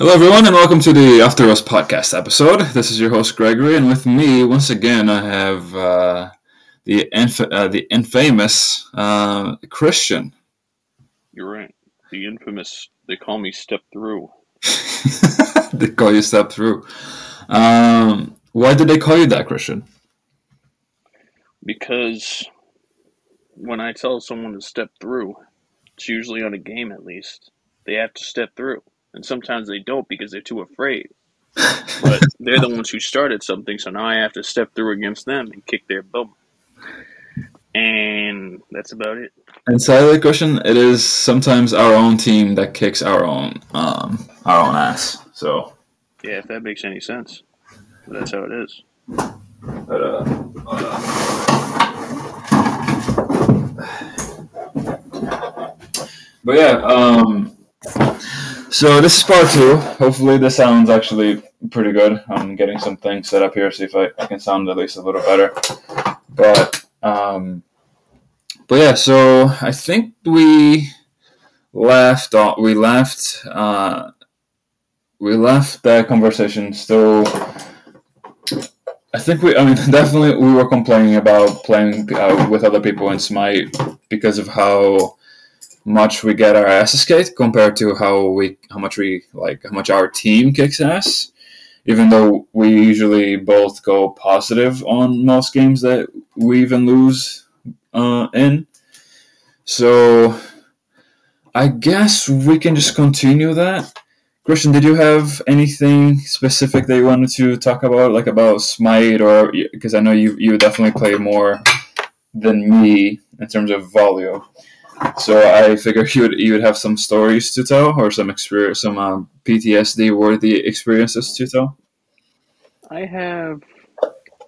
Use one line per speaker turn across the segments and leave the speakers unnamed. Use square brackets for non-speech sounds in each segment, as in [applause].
Hello, everyone, and welcome to the After Us podcast episode. This is your host Gregory, and with me once again I have uh, the inf- uh, the infamous uh, Christian.
You're right. The infamous. They call me Step Through. [laughs]
they call you Step Through. Um, why did they call you that, Christian?
Because when I tell someone to step through, it's usually on a game at least. They have to step through and sometimes they don't because they're too afraid. [laughs] but they're the ones who started something, so now I have to step through against them and kick their bum. And that's about it.
And sadly, question, it is sometimes our own team that kicks our own um, our own ass. So
yeah, if that makes any sense, that's how it is.
But, uh, but yeah, um, so this is part two. Hopefully, this sounds actually pretty good. I'm getting some things set up here, see if I, I can sound at least a little better. But um, but yeah, so I think we left. We left. Uh, we left that conversation still. I think we. I mean, [laughs] definitely, we were complaining about playing uh, with other people in Smite because of how much we get our asses kicked compared to how we how much we like how much our team kicks ass. Even though we usually both go positive on most games that we even lose uh, in, so I guess we can just continue that. Christian, did you have anything specific that you wanted to talk about, like about Smite, or because I know you you definitely play more than me in terms of volume. So I figure you would you would have some stories to tell or some experience, some um, PTSD worthy experiences to tell.
I have,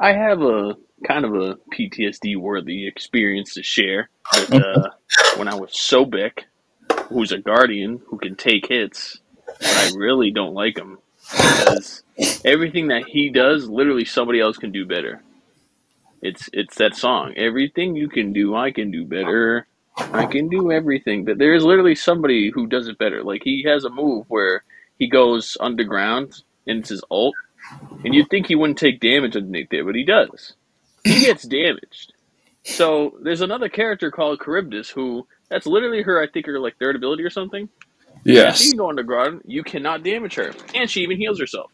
I have a kind of a PTSD worthy experience to share. Uh, when I was Sobek, who's a guardian who can take hits, I really don't like him because everything that he does, literally somebody else can do better. It's it's that song. Everything you can do, I can do better. I can do everything, but there is literally somebody who does it better. Like he has a move where he goes underground and it's his ult, and you'd think he wouldn't take damage underneath there, but he does. He [laughs] gets damaged. So there's another character called Charybdis who that's literally her. I think her like third ability or something.
Yes.
She can go underground. You cannot damage her, and she even heals herself.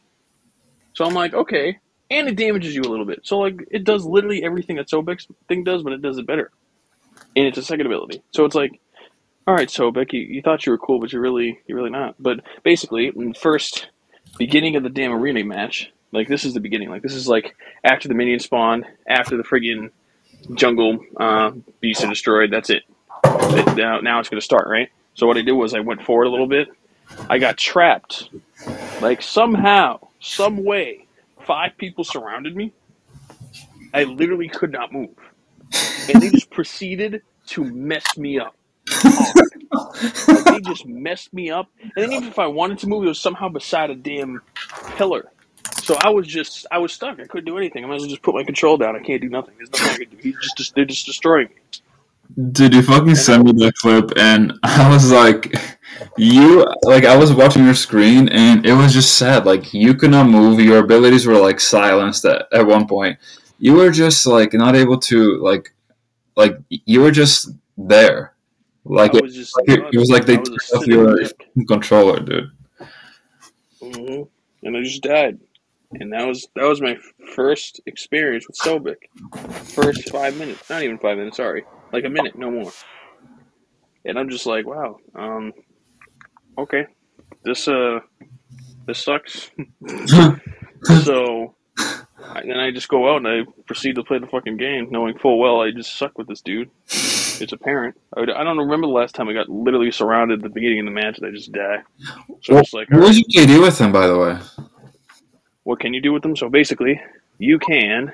So I'm like, okay, and it damages you a little bit. So like, it does literally everything that Sobek's thing does, but it does it better and it's a second ability. So it's like, all right, so Becky, you thought you were cool, but you're really you're really not. But basically, in the first beginning of the damn arena match, like this is the beginning. Like this is like after the minion spawn, after the friggin' jungle uh, beasts are destroyed. That's it. it now, now it's gonna start, right? So what I did was I went forward a little bit. I got trapped. Like somehow, some way, five people surrounded me. I literally could not move and they just proceeded to mess me up. [laughs] like they just messed me up, and then even if I wanted to move, it was somehow beside a damn pillar. So I was just, I was stuck. I couldn't do anything. I might as well just put my control down. I can't do nothing. There's nothing I can do. He just, they're just destroying me.
Did you fucking send me that clip? And [laughs] I was like, you, like, I was watching your screen, and it was just sad. Like, you could not move. Your abilities were like silenced at, at one point. You were just like not able to like like you were just there. Like it, just, like it, was like they took off your controller, dude.
Mm-hmm. And I just died, and that was that was my first experience with Sobek. First five minutes, not even five minutes. Sorry, like a minute, no more. And I'm just like, wow, um, okay, this uh, this sucks. [laughs] so and then I just go out and I proceed to play the fucking game, knowing full well I just suck with this dude. [laughs] It's apparent. I, don't remember the last time I got literally surrounded at the beginning of the match and I just die.
So well, like, what right, you do with him, by the way?
What can you do with them? So basically, you can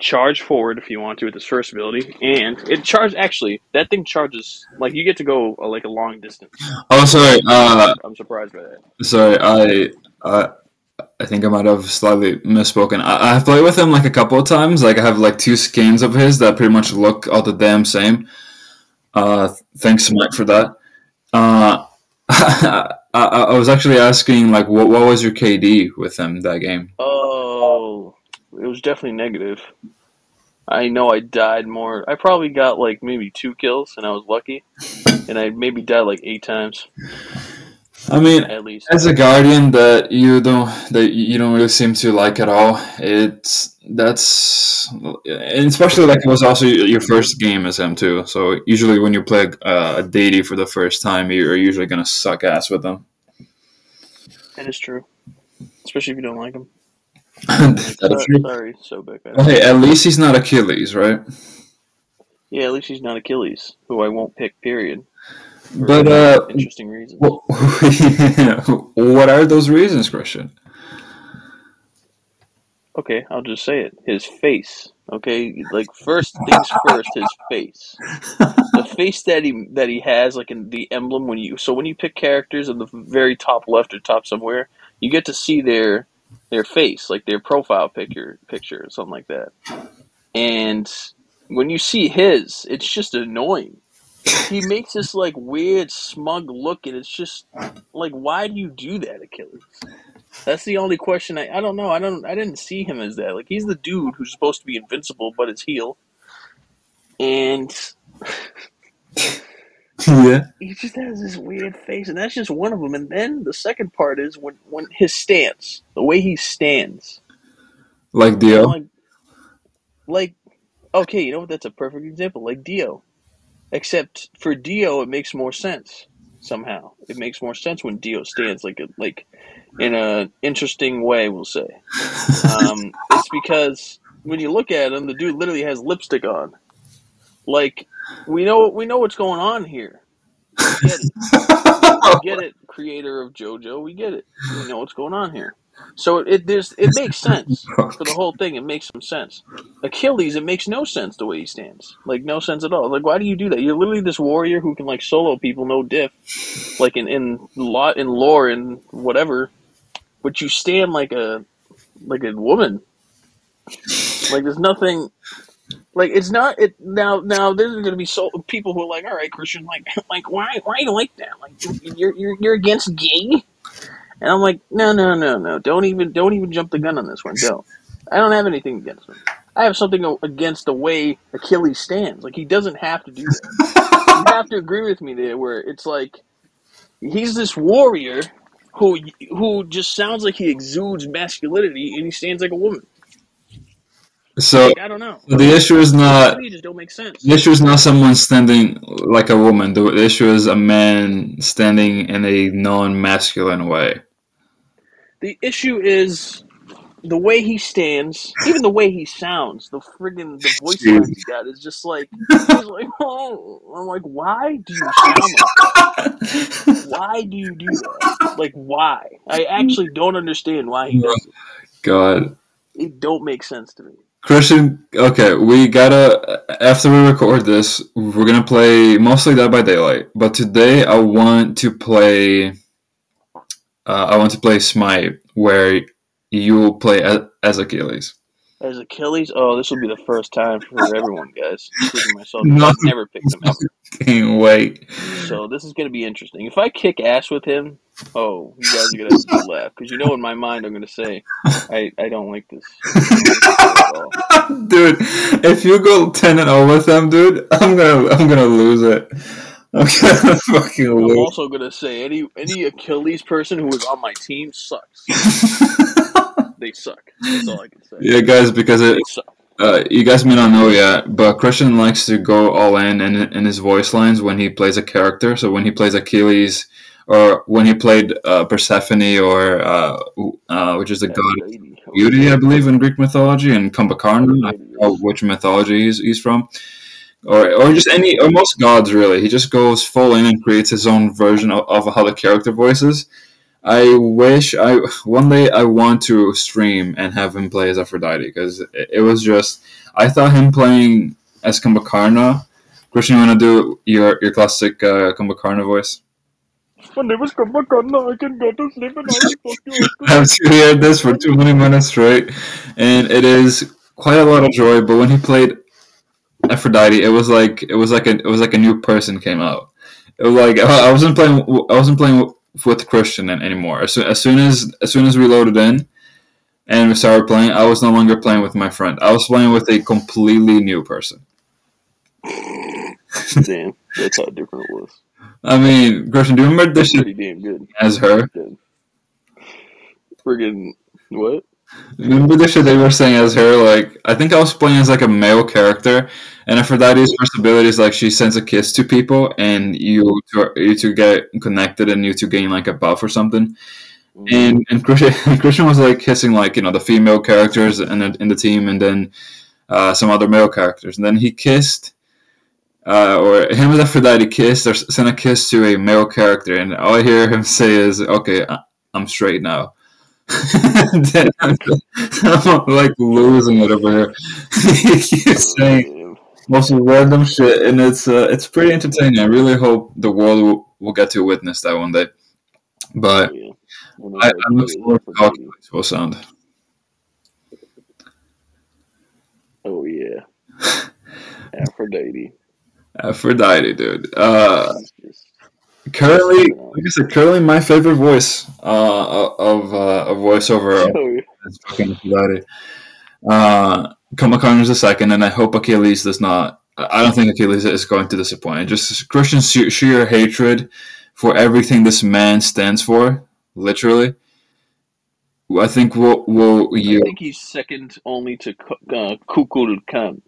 charge forward if you want to with this first ability, and it charges. Actually, that thing charges like you get to go uh, like a long distance.
Oh, sorry. Uh,
I'm surprised by that.
Sorry, I. Uh, I think I might have slightly misspoken. I, have played with him like a couple of times. Like I have like two skins of his that pretty much look all the damn same. Uh, thanks Mike for that. Uh, [laughs] I I, was actually asking like what what was your KD with him that game?
Oh, it was definitely negative. I know I died more. I probably got like maybe two kills, and I was lucky. And I maybe died like eight times
I mean,
at least.
as a guardian that you don't that you don't really seem to like at all, it's that's and especially like it was also your first game as him too. So usually when you play uh, a deity for the first time, you're usually gonna suck ass with them.
That is true, especially if you don't like him. [laughs]
That is true.
Sorry, Sobek.
Well, hey, at least he's not Achilles, right?
Yeah, at least he's not Achilles, who I won't pick. Period.
But uh,
interesting reasons.
Well, [laughs] what are those reasons, Christian?
Okay, I'll just say it. His face. Okay, like first things first, his face. The face that he that he has, like in the emblem when you so when you pick characters in the very top left or top somewhere, you get to see their their face, like their profile picture picture or something like that. And when you see his, it's just annoying. He makes this like weird smug look, and it's just like, why do you do that, Achilles? That's the only question I I don't know. I don't I didn't see him as that. Like he's the dude who's supposed to be invincible but is heel. And [laughs]
yeah.
he just has this weird face and that's just one of them. And then the second part is when when his stance, the way he stands.
Like
I'm
Dio.
like like okay, you know what that's a perfect example. Like Dio. Except for Dio it makes more sense somehow. It makes more sense when Dio stands like a like in a interesting way, we'll say. Um, [laughs] it's because when you look at him, the dude literally has lipstick on. Like we know we know what's going on here. We get it. [laughs] We get it, creator of JoJo. We get it. We know what's going on here. So it there's it makes [laughs] sense for the whole thing. It makes some sense. Achilles, it makes no sense the way he stands. Like no sense at all. Like why do you do that? You're literally this warrior who can like solo people no diff. Like in in lot in lore and whatever, but you stand like a like a woman. Like there's nothing. Like it's not it now. Now there's going to be so people who are like, all right, Christian, like [laughs] like why why you like that? Like you're you're you're against gay. And I'm like, no, no, no, no. Don't even, don't even jump the gun on this one. Don't. I don't have anything against him. I have something a- against the way Achilles stands. Like he doesn't have to do that. You [laughs] have to agree with me there, where it's like he's this warrior who who just sounds like he exudes masculinity, and he stands like a woman.
So
Like I don't know.
the issue is
To
not
me, just don't make sense.
the issue is not someone standing like a woman. The the issue is a man standing in a non-masculine way.
The issue is the way he stands, even the way he sounds, the friggin' the voice he got is just like he's like, oh, I'm like, why do you sound like that? Why do you do that? Like, why? I actually don't understand why he does it.
God.
It don't make sense to me.
Christian, okay, we gotta after we record this, we're gonna play mostly Dead by Daylight. But today, I want to play. Uh, I want to play Smite, where you will play as, as Achilles.
As Achilles, oh, this will be the first time for everyone, guys, including myself.
No.
I've never picked him ever.
Can't wait.
So this is gonna be interesting. If I kick ass with him, oh, you guys are a good laugh because you know in my mind I'm gonna say, I, I don't like this. Don't like this [laughs]
dude, if you go ten and zero with them, dude, I'm gonna I'm gonna lose it. [laughs] I'm fucking
I'm
lose.
also gonna say any any Achilles person who is on my team sucks. [laughs] They suck. That's all I can say.
yeah, guys, because it, uh, you guys may not know yet, but Christian likes to go all in, in in his voice lines when he plays a character. So when he plays Achilles, or when he played uh, Persephone, or uh, uh, which is the god
Lady.
beauty, I believe, in Greek mythology, and Kumbhakarna. I don't know which mythology he's, he's from. Or, or just any, or most gods really. He just goes full in and creates his own version of, of how the character voices. I wish I one day I want to stream and have him play as Aphrodite because it, it was just I thought him playing as Kumbhakarna. Christian, you want to do your your classic uh, Kumbhakarna voice?
My name is Kumbhakarna. I can go to sleep and I will fuck you. [laughs]
I've heard this for too many minutes straight, and it is quite a lot of joy. But when he played Aphrodite, it was like it was like a it was like a new person came out. It was like I wasn't playing I wasn't playing with Christian anymore. As soon, as soon as as soon as we loaded in and we started playing, I was no longer playing with my friend. I was playing with a completely new person. [laughs]
Damn, that's how different it was.
I mean, Christian, do you remember this
Pretty damn good.
as her?
Friggin' what?
Remember the shit they were saying as her? Like, I think I was playing as like a male character, and Aphrodite's first ability is like she sends a kiss to people, and you to, you to get connected, and you to gain like a buff or something. And and Christian, [laughs] Christian was like kissing like you know the female characters in the, in the team, and then uh, some other male characters, and then he kissed. Uh, or him and Aphrodite kissed or sent a kiss to a male character, and all I hear him say is, "Okay, I'm straight now." I'm like losing it over here. [laughs] he keeps saying most random shit, and it's uh, it's pretty entertaining. I really hope the world will, will get to witness that one day. But
yeah.
I, I look forward to how it will sound.
Oh yeah, [laughs] Aphrodite.
Aphrodite, dude. Uh, currently, like I said, currently my favorite voice uh, of uh, of voiceover
Oh, [laughs]
is fucking Aphrodite. Uh, Connors the second, and I hope Achilles does not. I don't think Achilles is going to disappoint. Just Christian's sheer, hatred for everything this man stands for, literally. I think we'll, we'll
I think he's second only to uh, Kukul Khan.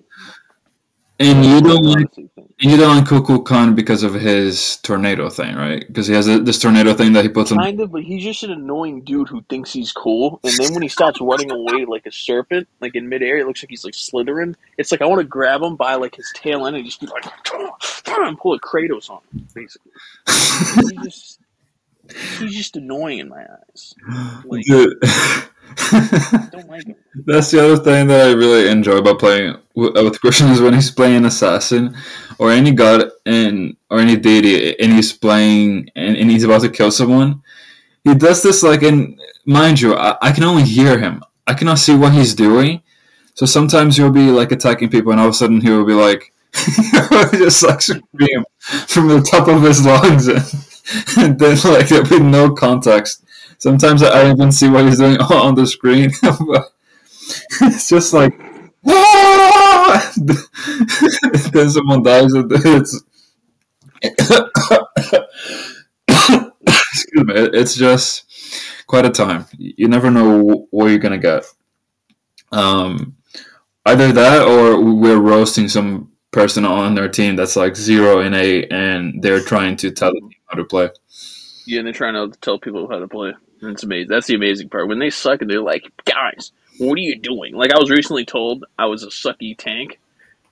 And you don't like
think.
you don't like Kukulkan because of his tornado thing, right? Because he has a, this tornado thing that he puts on.
Kind of, but he's just an annoying dude who thinks he's cool, and then when he starts running away like a serpent, like in midair, it looks like he's like slithering. It's like I want to grab him by like his tail end and just be like, and pull a Kratos on him, basically. He's just, he's just annoying in my eyes. [laughs] Like, don't like. [laughs]
That's the other thing that I really enjoy about playing with, uh, Christian is when he's playing assassin or any god and or any deity and he's playing and, and he's about to kill someone. He does this like and mind you, I, I can only hear him. I cannot see what he's doing. So sometimes he'll be like attacking people and all of a sudden he will be like [laughs] just like scream from the top of his lungs and, [laughs] and then like be no context. Sometimes I don't even see what he's doing [laughs] on the screen. [laughs] it's just like [laughs] then someone dies and it's [coughs] excuse me it's just quite a time you never know what you're gonna get um either that or we're roasting some person on their team that's like zero and eight and they're trying to tell how to play
Yeah, and they're trying to tell people how to play. It's amazing. That's the amazing part. When they suck and they're like, guys, what are you doing? Like I was recently told I was a sucky tank.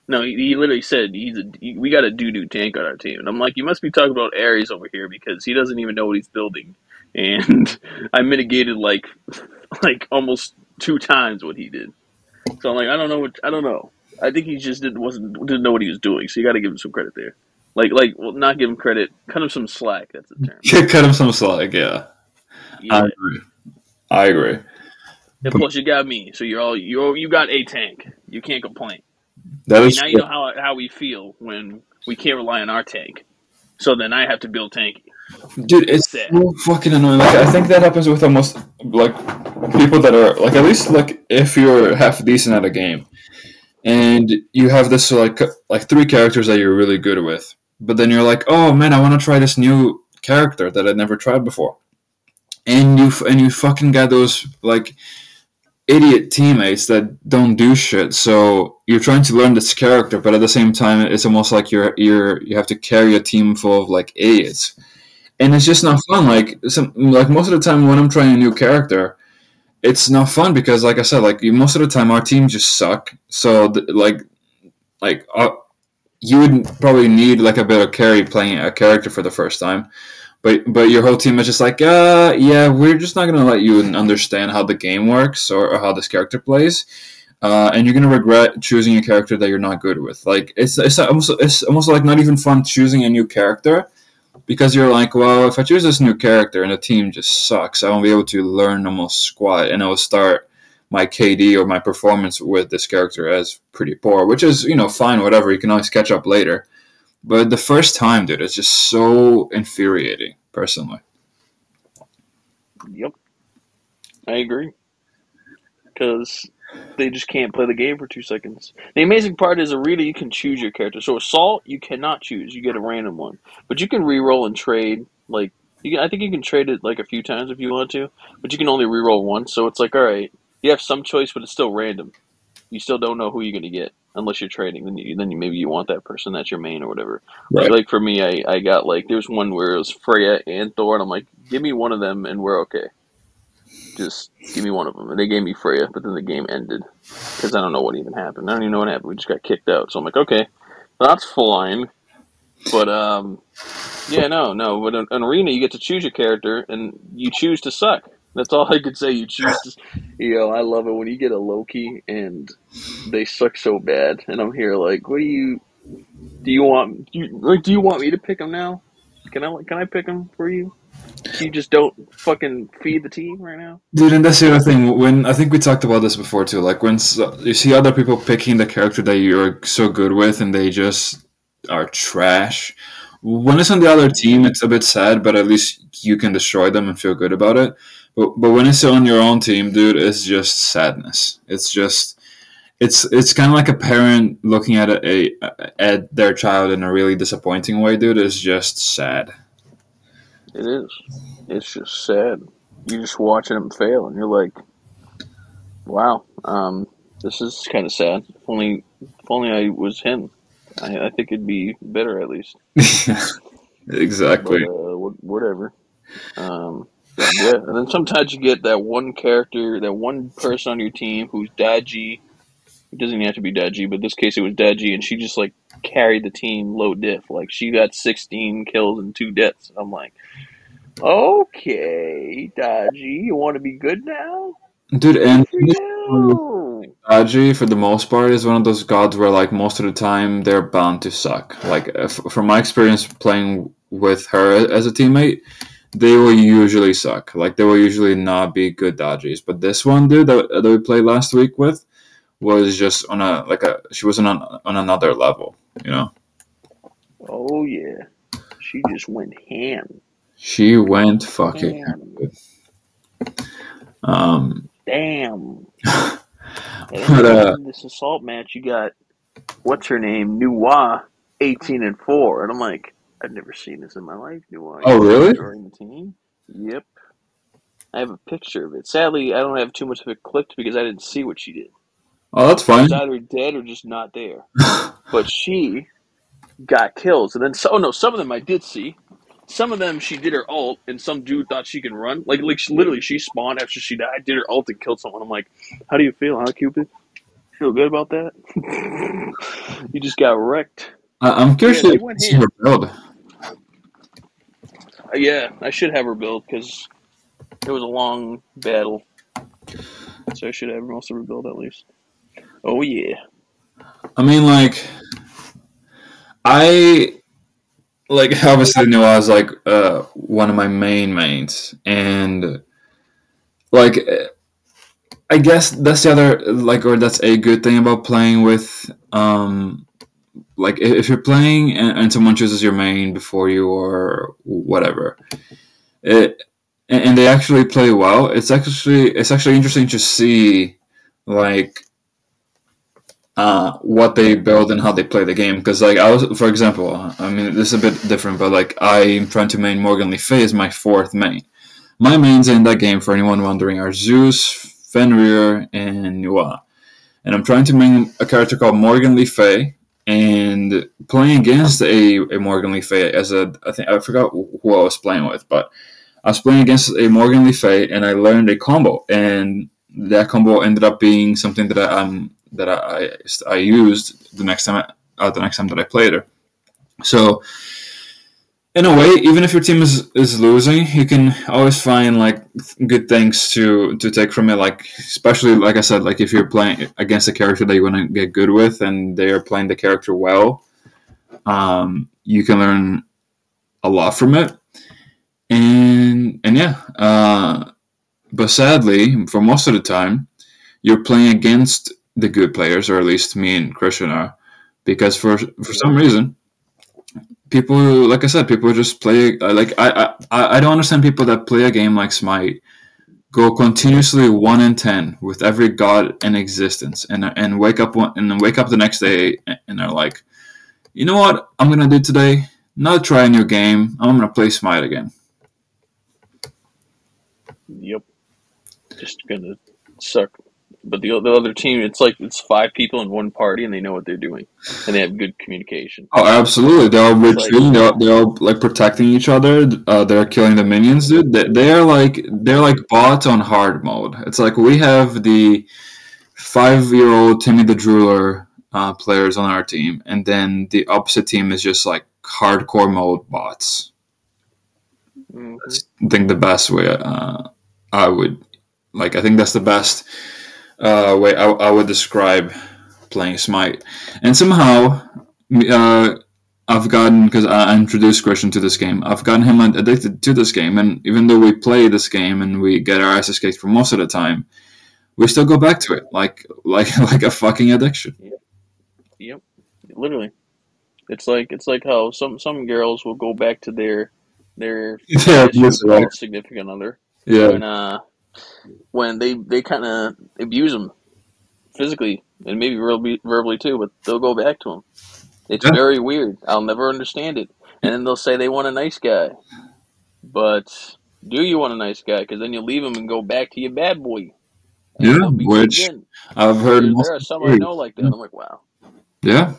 No, he, he literally said he's a we got a doo doo tank on our team, and I'm like, you must be talking about Ares over here because he doesn't even know what he's building, [laughs] and I mitigated like [laughs] like almost two times what he did. So I'm like, I don't know what I don't know. I think he just didn't wasn't didn't know what he was doing. So you got to give him some credit there. Like like well, not give him credit, cut him some slack. That's the term. [laughs]
cut him some slack yeah I agree I agree
And plus, you got me, so you're all you you got a tank. You can't complain.
that
I mean,
is
now you know how how we feel when we can't rely on our tank. So then I have to build tanky.
Dude, it's
Sad.
so fucking annoying. Like I think that happens with almost like people that are like at least like if you're half decent at a game, and you have this like like three characters that you're really good with, but then you're like, oh man, I want to try this new character that I'd never tried before, and you and you fucking got those like idiot teammates that don't do shit. So you're trying to learn this character, but at the same time, it's almost like you're you're you have to carry a team full of like idiots and it's just not fun. Like some, like most of the time when I'm trying a new character, it's not fun because, like I said, like you, most of the time our team just suck. So th- like, like uh, you would probably need like a bit of carry playing a character for the first time, but but your whole team is just like, uh, yeah, we're just not gonna let you understand how the game works or, or how this character plays. Uh, and you're gonna regret choosing a character that you're not good with. Like it's it's almost it's almost like not even fun choosing a new character because you're like, well, if I choose this new character and the team just sucks, I won't be able to learn almost squat, and I will start my KD or my performance with this character as pretty poor, which is you know fine, whatever. You can always catch up later. But the first time, dude, it's just so infuriating, personally.
Yep, I agree. Because they just can't play the game for two seconds. The amazing part is, Arena, you can choose your character. So Assault, you cannot choose. You get a random one, but you can re-roll and trade. Like can, I think you can trade it like a few times if you want to, but you can only re-roll once. So it's like, all right, you have some choice, but it's still random. You still don't know who you're gonna get unless you're trading. Then you, then you, maybe you want that person that's your main or whatever. Like, like for me, I, I got like there's one where it was Freya and Thor, and I'm like, give me one of them, and we're okay. Just give me one of them, and they gave me Freya, but then the game ended because I don't know what even happened. I don't even know what happened. We just got kicked out. So I'm like, okay, that's fine. But um, yeah, no, no. But in, in arena, you get to choose your character, and you choose to suck. That's all I could say. You choose to. You know, I love it when you get a Loki and they suck so bad, and I'm here like, what do you? Do you want? Do you, like, do you want me to pick them now? Can I? Can I pick them for you? You just don't fucking feed the team right now.
Dude, and that's the other thing. When I think we talked about this before too. Like when you see other people picking the character that you're so good with, and they just are trash. When it's on the other team, it's a bit sad, but at least you can destroy them and feel good about it. But but when it's on your own team, dude, it's just sadness. It's just it's it's kind of like a parent looking at a, a at their child in a really disappointing way, dude. It's just sad.
It is. It's just sad. You're just watching them fail, and you're like, "Wow, um, this is kind of sad." If only, if only I was him. I, I think it'd be better at least. [laughs]
exactly.
But uh, whatever. Um, yeah, and then sometimes you get that one character, that one person on your team who's Da Ji. It doesn't even have to be Da Ji, but in this case it was Da Ji, and she just like carried the team low diff. Like she got 16 kills and two deaths. I'm like, okay, Da Ji, you want to be good now?
Dude, and
For you.
Aji, for the most part, is one of those gods where, like, most of the time they're bound to suck. Like, uh, f- from my experience playing with her as a teammate, they will usually suck. Like, they will usually not be good Da Jis. But this one, dude, that, that we played last week with, was just on a like a she was on a, on another level. You know,
Oh yeah, she just went ham.
she went fucking.
Ham.
Um,
Damn. [laughs]
But, uh,
in this assault match, you got what's her name, Nuwa, eighteen and four, and I'm like, I've never seen this in my life. Nuwa.
Oh, really?
During the team. Yep. I have a picture of it. Sadly, I don't have too much of it clipped because I didn't see what she did.
oh, that's fine.
was either dead or just not there. [laughs] But she got kills, and then so oh no, some of them I did see. Some of them she did her ult, and some dude thought she can run. Like, like she, literally, she spawned after she died, did her ult, and killed someone. I'm like, how do you feel, huh, Cupid? Feel good about that? [laughs] you just got wrecked.
I- I'm curious
Yeah,
to see her build.
Yeah, I should have her build because it was a long battle, so I should have most of her build at least. Oh yeah,
I mean, like, I like [laughs] obviously knew I was like uh, one of my main mains, and like I guess that's the other like, or that's a good thing about playing with um like if you're playing and, and someone chooses your main before you or whatever, it and they actually play well. It's actually it's actually interesting to see like uh, what they build and how they play the game. Because like I was, for example, I mean this is a bit different, but like I'm trying to main Morgan Le Fay as my fourth main. My mains in that game, for anyone wondering, are Zeus, Fenrir, and Nuwa. And I'm trying to main a character called Morgan Le Fay, and playing against a, a Morgan Le Fay as a I think I forgot who I was playing with, but I was playing against a Morgan Le Fay, and I learned a combo, and that combo ended up being something that I um that I I used the next time I, uh, the next time that I played her. So in a way, even if your team is, is losing, you can always find like good things to to take from it. Like especially like I said, like if you're playing against a character that you want to get good with, and they are playing the character well, um, you can learn a lot from it. And and yeah, uh, but sadly, for most of the time, you're playing against the good players, or at least me and Christian are, because for for some reason, people like I said, people just play uh, like I I I don't understand people that play a game like Smite go continuously one in ten with every god in existence, and and wake up one, and then wake up the next day and they're like, you know what I'm gonna do today? Not try a new game. I'm gonna play Smite again.
Yep. Just gonna suck. But the, the other team, it's like it's five people in one party, and they know what they're doing, and they have good communication.
Oh, absolutely! They're all
It's like-
They're, all- they're all like protecting each other. Uh, they're killing the minions, dude. They, they're like they're like bots on hard mode. It's like we have the five-year-old Timmy the Drooler uh, players on our team, and then the opposite team is just like hardcore mode bots.
Mhm.
I think the best way uh, I would like. I think that's the best uh, way I, I would describe playing Smite. And somehow, uh, I've gotten because I introduced Christian to this game. I've gotten him addicted to this game, and even though we play this game and we get our asses kicked for most of the time, we still go back to it like [laughs] like like a fucking addiction.
Yep. Literally. It's like it's like how some some girls will go back to their their
Yeah,
I should
that's
call
right.
it significant other
Yeah,
when uh when they they kind of abuse them physically and maybe verbally, verbally too, but they'll go back to them. It's
Yeah.
very weird. I'll never understand it. And then they'll say they want a nice guy, but do you want a nice guy? Because then you leave him and go back to your bad boy. And
Yeah,
they'll beat you
which
again.
I've heard.
There, there are some I
stories.
know like that. I'm like, wow,
Yeah,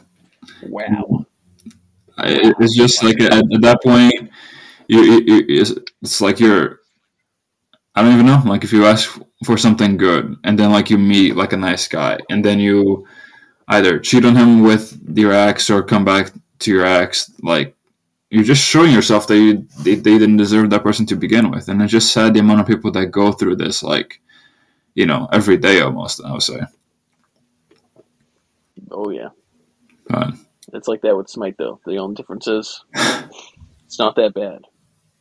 wow.
I- it's just like at, at that point, you, you, you it's, it's like you're. I don't even know. Like if you ask for something good, and then like you meet like a nice guy, and then you either cheat on him with your ex or come back to your ex, like you're just showing yourself that you they, they didn't deserve that person to begin with, and it's just sad the amount of people that go through this, like you know, every day almost. I would say,
Oh yeah.
but
It's like that with Smite though. The only difference is it's not that bad.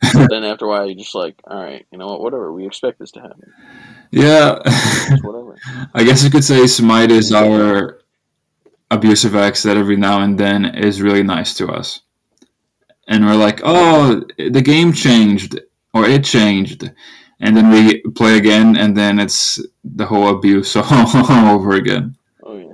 But then after a while, you're just like, all right, you know what? Whatever. We expect this to happen.
yeah.
Whatever. [laughs]
I guess you could say Smite is our abusive ex that every now and then is really nice to us. And we're like, oh, the game changed, or it changed. And then we play again, and then it's the whole abuse [laughs] all over again.
Oh yeah.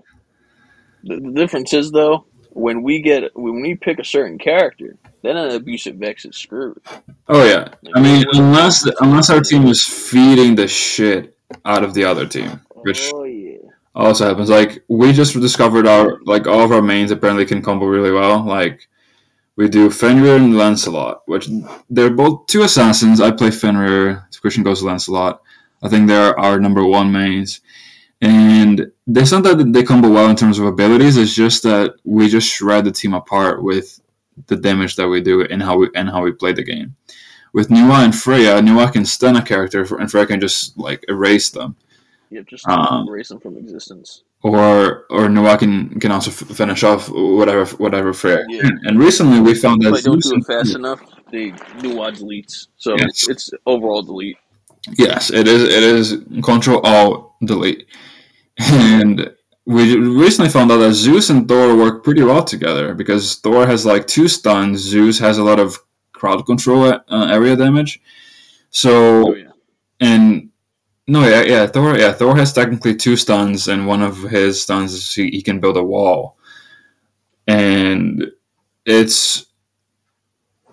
The, the difference is though, when we get when we pick a certain character, then an abusive ex is screwed.
Oh, yeah. I mean, unless unless our team is feeding the shit out of the other team, which
Oh yeah.
also happens. Like we just discovered our like all of our mains apparently can combo really well. Like we do Fenrir and Lancelot, which they're both two assassins. I play Fenrir. Christian goes Lancelot. I think they're our number one mains. And it's not that they combo well in terms of abilities. It's just that we just shred the team apart with the damage that we do and how we and how we play the game. With Nuwa and Freya, Nuwa can stun a character, and Freya can just like erase them
have just
Um,
erase them from existence.
or or Noah can, can also f- finish off whatever whatever Freya.
Yeah.
And recently we found
If
that
don't do it fast enough, they do odd deletes. So
Yes.
it's overall delete.
yes, it is it is Control Alt Delete, [laughs] and we recently found out that Zeus and Thor work pretty well together because Thor has like two stuns, Zeus has a lot of crowd control uh, area damage. So
Oh yeah.
and no, yeah, yeah, Thor, yeah, Thor has technically two stuns, and one of his stuns is he, he can build a wall, and it's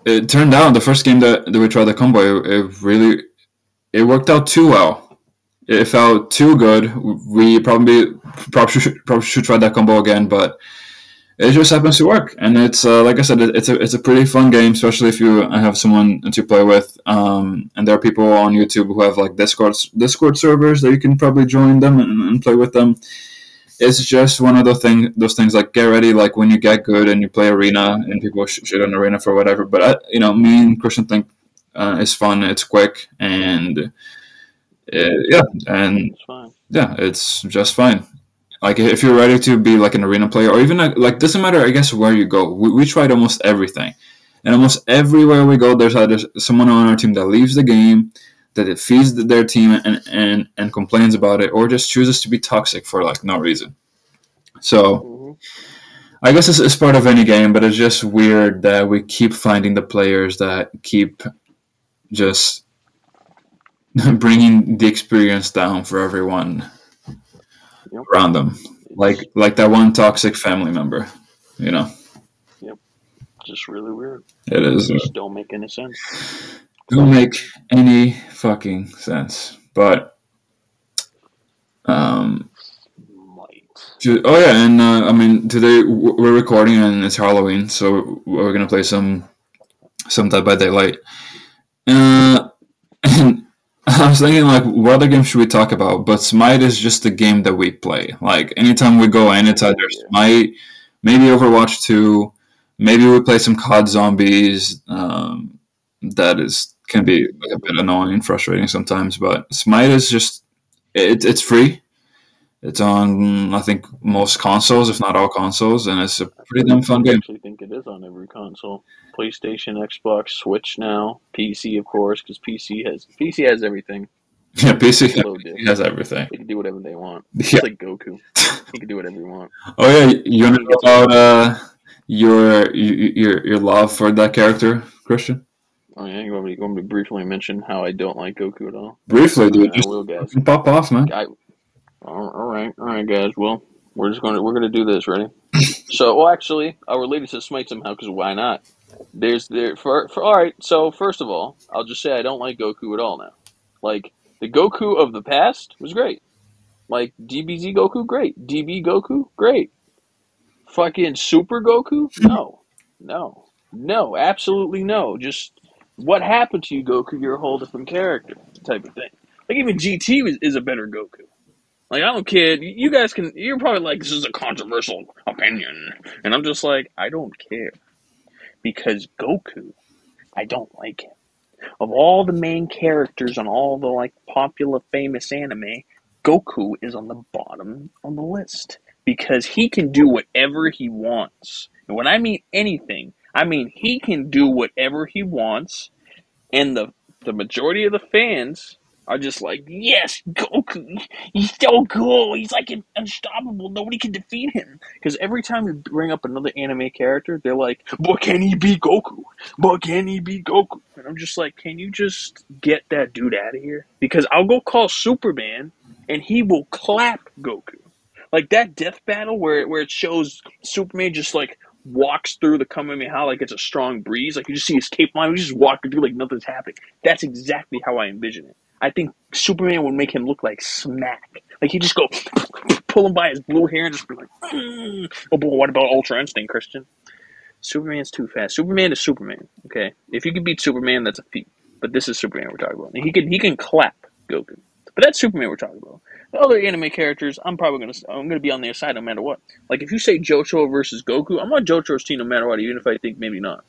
it turned out the first game that, that we tried the combo, it, it really it worked out too well. It felt too good. We probably probably should, probably should try that combo again, but it just happens to work. And it's uh, like I said, it, it's a it's a pretty fun game, especially if you have someone to play with. Um, and there are people on YouTube who have like Discord Discord servers that you can probably join them and, and play with them. It's just one of those thing those things like get ready like when you get good and you play arena and people sh- shit on arena for whatever. But I, you know, me and Christian think uh, it's fun, it's quick, and uh, yeah, and
It's
yeah, it's just fine. Like if you're ready to be like an arena player, or even a, like doesn't matter, I guess where you go. We, we tried almost everything, and almost everywhere we go, there's either someone on our team that leaves the game, that it feeds their team and and and complains about it, or just chooses to be toxic for like no reason. So
hmm
I guess it's, it's part of any game, but it's just weird that we keep finding the players that keep just [laughs] bringing the experience down for everyone
Yep.
around them. Like like that one toxic family member, you know.
Yep just really weird.
It is.
Just don't make any sense.
don't make any fucking sense. But um,
Might.
oh yeah, and uh, I mean today we're recording and it's Halloween, so we're gonna play some some Dead by Daylight. Uh, I was thinking like, what other game should we talk about? But Smite is just the game that we play. Like anytime we go in, it's either Smite, maybe Overwatch Two, maybe we play some COD Zombies. Um, that is can be like a bit annoying, and frustrating sometimes. But Smite is just it, it's free. It's on I think most consoles, if not all consoles, and it's a pretty damn fun
I
game.
actually think it is on every console. PlayStation, Xbox, Switch now, PC of course, because PC has PC has everything.
Yeah, PC has everything.
They can do whatever they want.
Yeah.
Like Goku. He can do whatever you want. [laughs]
Oh yeah, you want to know about uh, your your your love for that character, Christian?
Oh yeah, you want me, you want me to briefly mention how I don't like Goku at all?
Briefly, dude,
I
just
will, guys.
pop off, man.
I, all all right, all right, guys. Well, we're just gonna we're gonna do this. Ready? [laughs] so, well, actually, I'll relate it to Smite somehow because why not? There's there for, for all right. So first of all, I'll just say I don't like Goku at all now. Like the Goku of the past was great. Like DBZ Goku, great. DB Goku, great. Fucking Super Goku, hmm. no, no, no, absolutely no. Just what happened to you, Goku? You're a whole different character, type of thing. Like even GT is, is a better Goku. Like I don't care. You guys can. You're probably like this is a controversial opinion, and I'm just like I don't care because Goku, I don't like him. Of all the main characters on all the like popular famous anime, Goku is on the bottom on the list because he can do whatever he wants. And when I mean anything, I mean he can do whatever he wants, and the the majority of the fans are just like, yes, Goku, he's so cool. He's like unstoppable. Nobody can defeat him. Because every time you bring up another anime character, they're like, but can he be Goku? But can he be Goku? And I'm just like, can you just get that dude out of here? Because I'll go call Superman, and he will clap Goku. Like that death battle where where it shows Superman just like walks through the Kamehameha like it's a strong breeze. Like you just see his cape line, he's just walking through like nothing's happening. That's exactly how I envision it. I think Superman would make him look like smack. Like he just go pull him by his blue hair and just be like, mm. oh, boy, what about Ultra Instinct, Christian? Superman's too fast. Superman is Superman. Okay, if you can beat Superman, that's a feat. But this is Superman we're talking about. And he can he can clap Goku. But that's Superman we're talking about. The other anime characters, I'm probably gonna I'm gonna be on their side no matter what. Like if you say JoJo versus Goku, I'm on JoJo's team no matter what, even if I think maybe not.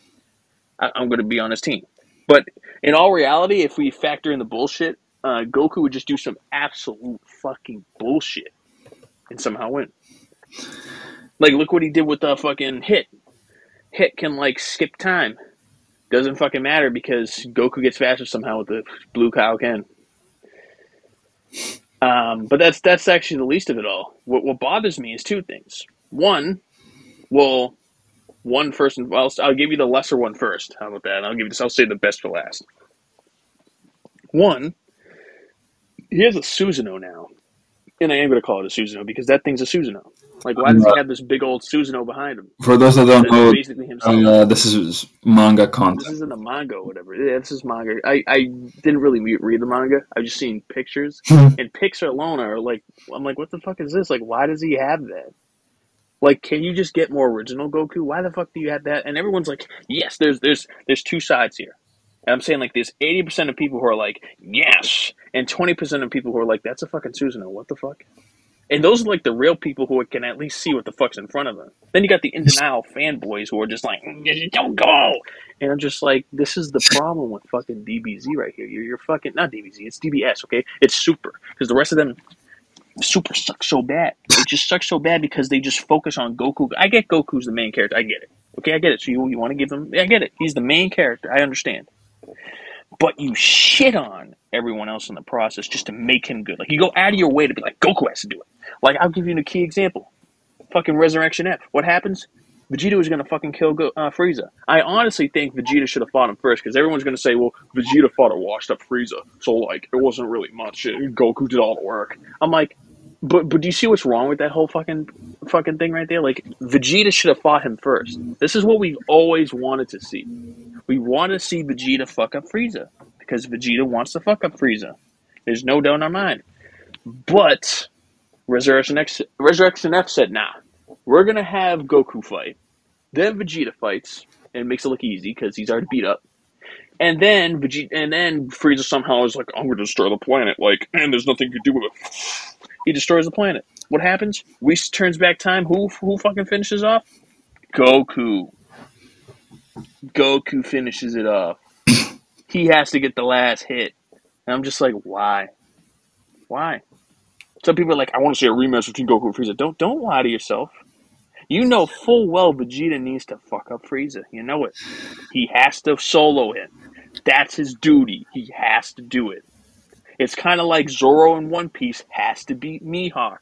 I, I'm gonna be on his team. But in all reality, if we factor in the bullshit, uh, Goku would just do some absolute fucking bullshit and somehow win. Like look what he did with the fucking hit. Hit can like skip time. Doesn't fucking matter because Goku gets faster somehow with the blue Kaioken. Um, but that's that's actually the least of it all. What what bothers me is two things. One, well, one first and I'll, I'll give you the lesser one first. How about that? I'll give you this. I'll say the best for last. One, he has a Susanoo now, and I am going to call it a Susanoo because that thing's a Susanoo. Like, why does he have this big old Susanoo behind him?
For those that don't
That's
know,
basically himself.
uh, this is manga content.
This isn't a manga or whatever. Yeah, this is manga. I, I didn't really read the manga. I've just seen pictures. [laughs] and picture alone are like, I'm like, what the fuck is this? Like, why does he have that? Like, can you just get more original Goku? Why the fuck do you have that? And everyone's like, yes, there's there's there's two sides here. And I'm saying like there's 80% of people who are like, yes, and 20% of people who are like, that's a fucking Susanoo. What the fuck? And those are like the real people who can at least see what the fuck's in front of them. Then you got the in denial [laughs] fanboys who are just like, "Mm, don't go. And I'm just like, this is the problem with fucking DBZ right here. You're, you're fucking, not DBZ, it's DBS, okay? It's super. Because the rest of them, super sucks so bad. It just sucks so bad because they just focus on Goku. I get Goku's the main character. I get it. Okay, I get it. So you, you want to give him, I get it. He's the main character. I understand. But you shit on everyone else in the process just to make him good. Like you go out of your way to be like, Goku has to do it. Like I'll give you a key example. Fucking Resurrection F. What happens? Vegeta was gonna fucking kill Go- uh, Frieza. I honestly think Vegeta should have fought him first because everyone's gonna say, "Well, Vegeta fought a washed up Frieza, so like it wasn't really much. Goku did all the work." I'm like, but but do you see what's wrong with that whole fucking fucking thing right there? Like Vegeta should have fought him first. This is what we always wanted to see. We want to see Vegeta fuck up Frieza because Vegeta wants to fuck up Frieza. There's no doubt in our mind. But Resurrection X, Resurrection F said, "Nah, we're gonna have Goku fight, then Vegeta fights, and makes it look easy because he's already beat up." And then Vegeta, and then Frieza somehow is like, "I'm gonna destroy the planet," like, and there's nothing you can do with it. He destroys the planet. What happens? Whis turns back time. Who who fucking finishes off? Goku. Goku finishes it off. He has to get the last hit. And I'm just like, why? Why? Some people are like, I want to see a rematch between Goku and Frieza. Don't don't lie to yourself. You know full well Vegeta needs to fuck up Frieza. You know it. He has to solo him. That's his duty. He has to do it. It's kind of like Zoro in One Piece has to beat Mihawk,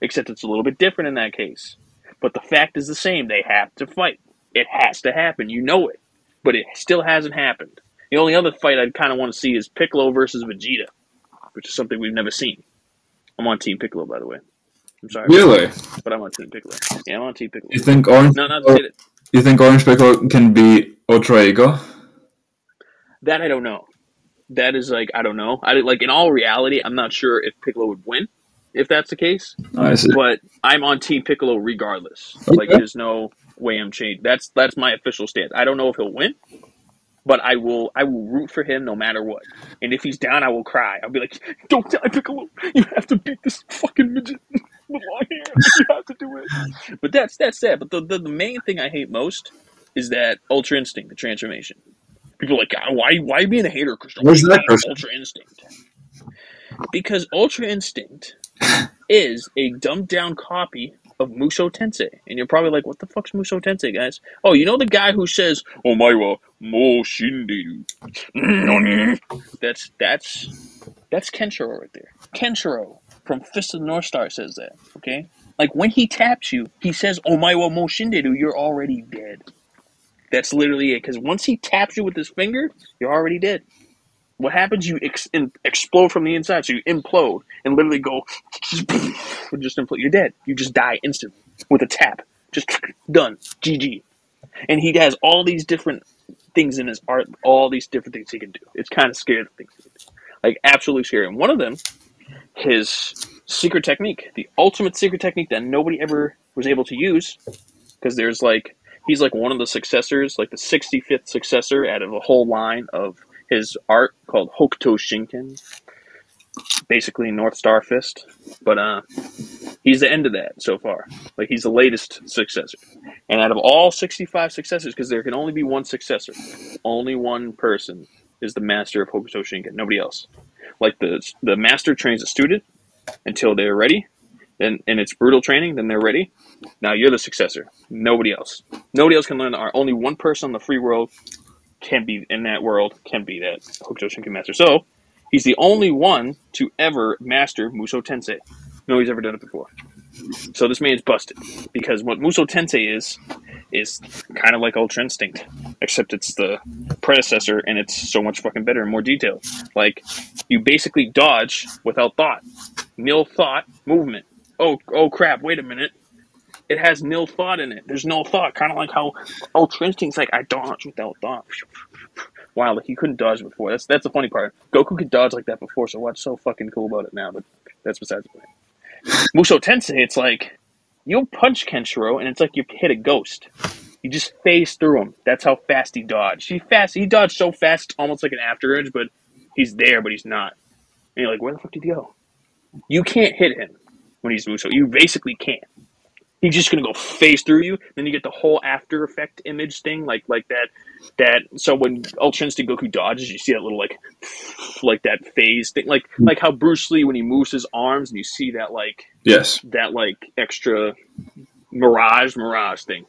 except it's a little bit different in that case. But the fact is the same. They have to fight. It has to happen. You know it. But it still hasn't happened. The only other fight I'd kind of want to see is Piccolo versus Vegeta, which is something we've never seen. I'm on Team Piccolo, by the way. I'm sorry,
Really?
but I'm on Team Piccolo. Yeah, I'm on Team Piccolo.
You think Orange?
No, not that.
You think Orange Piccolo can beat Ultra Ego?
That I don't know. That is like I don't know. I like in all reality, I'm not sure if Piccolo would win if that's the case.
I see.
But I'm on Team Piccolo regardless. Like there's no way I'm changed. That's that's my official stance. I don't know if he'll win, but I will I will root for him no matter what. And if he's down, I will cry. I'll be like, "Don't die, Piccolo! You have to beat this fucking midget with long hair. You have to do it." But that's that's sad. But the, the the main thing I hate most is that Ultra Instinct, the transformation. People are like, "God, why why being a hater?
Where's
Why
that
you hate
person?
Ultra Instinct? Because Ultra Instinct [laughs] is a dumbed down copy of Musho Tensei. And you're probably like, what the fuck's Musho Tensei, guys? Oh, you know the guy who says, Oh my wa mo shinderu. [laughs] That's that's that's Kenshiro right there. Kenshiro from Fist of the North Star says that. Okay? Like when he taps you, he says, Oh my wa mo shinderu, you're already dead. That's literally it. Because once he taps you with his finger, you're already dead. What happens? You ex- in, explode from the inside, so you implode and literally go, [laughs] just implode. You're dead. You just die instantly with a tap. Just [sniffs] done. GG. And he has all these different things in his art, all these different things he can do. It's kind of scary the things he can do. Like absolutely scary. And one of them, his secret technique, the ultimate secret technique that nobody ever was able to use, because there's like he's like one of the successors, like the 65th successor out of a whole line of his art called Hokuto Shinken, basically North Star Fist. But uh, he's the end of that so far. Like he's the latest successor. And out of all 65 successors, because there can only be one successor, only one person is the master of Hokuto Shinken. Nobody else. Like the the master trains a student until they're ready, and and it's brutal training. Then they're ready. Now you're the successor. Nobody else. Nobody else can learn the art. Only one person on the free world can be in that world can be that Hokuto Shinken master. So he's the only one to ever master Musho Tensei. No, he's ever done it before. So this man's busted because what Musho Tensei is is kind of like Ultra Instinct, except it's the predecessor and it's so much fucking better and more detailed. Like you basically dodge without thought, nil thought movement. Oh oh crap! Wait a minute. It has nil thought in it. There's no thought, kind of like how Ultra Instinct's like I dodge without thought. [laughs] Wow, like he couldn't dodge before. That's that's the funny part. Goku could dodge like that before, so what's so fucking cool about it now? But that's besides the point. [laughs] Musho Tensei, it's like you'll punch Kenshiro, and it's like you hit a ghost. You just phase through him. That's how fast he dodged. He fast. He dodged so fast, almost like an after edge, but he's there, but he's not. And you're like, where the fuck did he go? You can't hit him when he's Musho. You basically can't. He's just gonna go phase through you. Then you get the whole after effect image thing, like like that. That so when Ultra Instinct Goku dodges, you see that little like like that phase thing, like like how Bruce Lee when he moves his arms, and you see that like
Yes.
that like extra mirage mirage thing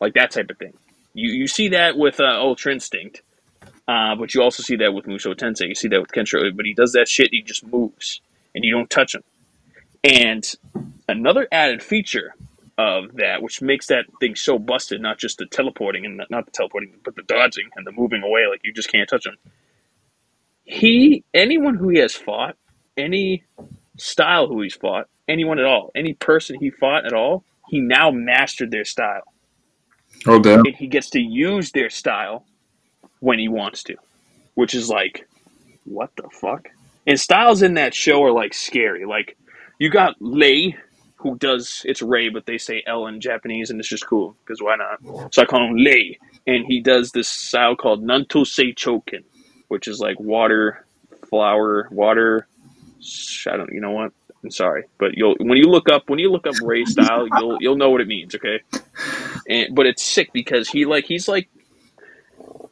like that type of thing you you see that with uh, ultra instinct uh, but you also see that with musho tensei you see that with kenshiro but he does that shit he just moves and you don't touch him and another added feature of that, which makes that thing so busted. Not just the teleporting and not the teleporting, but the dodging and the moving away. Like you just can't touch him. He, anyone who he has fought, any style who he's fought, anyone at all, any person he fought at all, he now mastered their style.
Oh damn.
And he gets to use their style when he wants to, which is like, what the fuck? And styles in that show are like scary. Like, you got Lei, who does it's Ray, but they say L in Japanese, and it's just cool because why not? So I call him Lei, and he does this style called Nanto Suichoken, which is like water, flower, water. I don't, you know what? I'm sorry, but you'll when you look up when you look up Ray style, [laughs] you'll you'll know what it means, okay? And but it's sick because he like he's like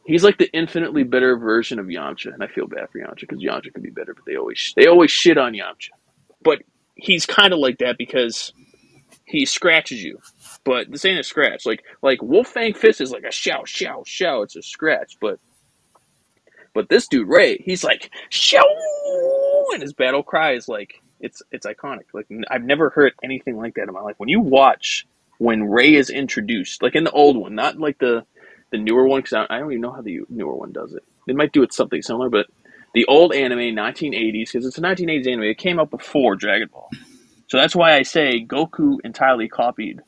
he's like the infinitely better version of Yamcha, and I feel bad for Yamcha because Yamcha could be better, but they always they always shit on Yamcha. But he's kind of like that because he scratches you, but this ain't a scratch. Like like Wolf Fang Fist is like a shout, shout, shout. It's a scratch, but but this dude Ray, he's like shout, and his battle cry is like it's it's iconic. Like I've never heard anything like that in my life. When you watch when Ray is introduced, like in the old one, not like the the newer one, because I, I don't even know how the newer one does it. They might do it something similar, but the old anime, 1980s, because it's a 1980s anime, it came out before Dragon Ball. So that's why I say Goku entirely copied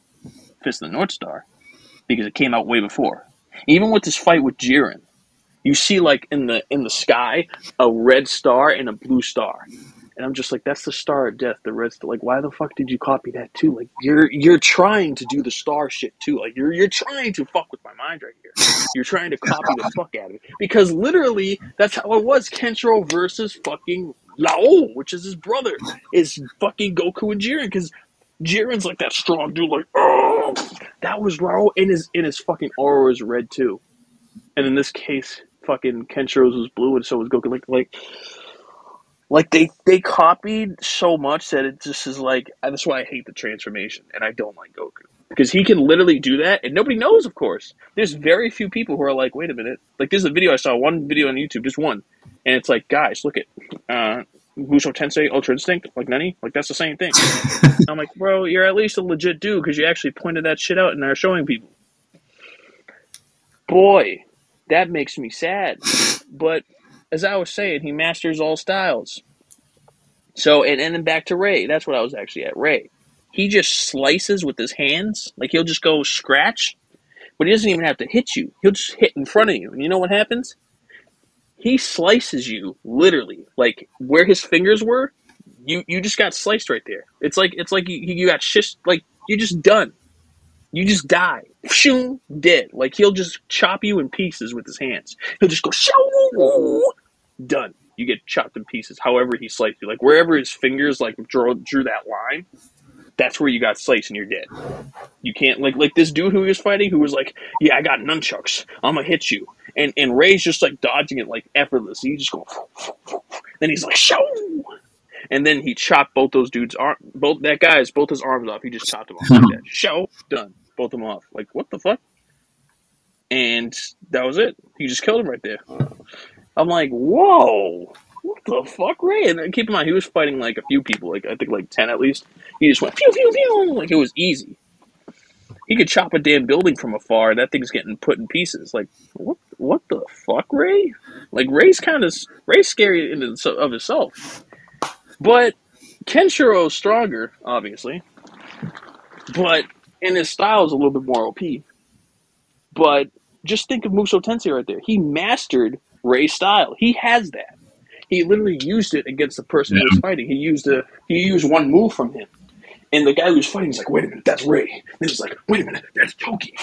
Fist of the North Star, because it came out way before. Even with this fight with Jiren, you see like in the in the sky a red star and a blue star. And I'm just like, that's the star of death, the red star. Like, why the fuck did you copy that too? Like, you're you're trying to do the star shit too. Like, you're you're trying to fuck with my mind right here. You're trying to copy the fuck out of it because literally that's how it was. Kenshiro versus fucking Lao, which is his brother, is fucking Goku and Jiren because Jiren's like that strong dude. Like, oh, that was Lao, and his and his fucking aura is red too. And in this case, fucking Kenshiro's was blue, and so was Goku. Like, like like they they copied so much that it just is like that's why I hate the transformation and I don't like Goku because he can literally do that and nobody knows. Of course, there's very few people who are like, wait a minute, like there's a video I saw one video on YouTube, just one, and it's like, guys, look at uh, Musho Tensei Ultra Instinct, like Nani, like that's the same thing. [laughs] I'm like, bro, you're at least a legit dude because you actually pointed that shit out and are showing people. Boy, that makes me sad, but as I was saying, he masters all styles. So, and, and then back to Ray. That's what I was actually at. Ray. He just slices with his hands. Like he'll just go scratch, but he doesn't even have to hit you. He'll just hit in front of you. And you know what happens? He slices you literally. Like where his fingers were, you, you just got sliced right there. It's like it's like you, you got shish Like you're just done. You just die. Shoom, dead. Like he'll just chop you in pieces with his hands. He'll just go shoo, done. You get chopped in pieces. However he sliced you, like wherever his fingers like drew drew that line, that's where you got sliced and you're dead. You can't like like this dude who he was fighting who was like, yeah, I got nunchucks. I'm gonna hit you. And and Ray's just like dodging it like effortless. You just go. Then he's like, show. And then he chopped both those dudes' arm, both that guy's both his arms off. He just chopped them off like [laughs] that. Show done, both of them off. Like what the fuck? And that was it. He just killed him right there. I'm like, whoa, what the fuck, Ray? And keep in mind, he was fighting like a few people, like I think like ten at least. He just went pew pew pew, like it was easy. He could chop a damn building from afar. That thing's getting put in pieces. Like what? What the fuck, Ray? Like Ray's kind of Ray's scary in of himself. But Kenshiro's stronger, obviously. But and his style is a little bit more OP. But just think of Musho Tensei right there. He mastered Ray's style. He has that. He literally used it against the person he was fighting. He used a he used one move from him. And the guy who was fighting is like, wait a minute, that's Ray. And he's like, wait a minute, that's Toki.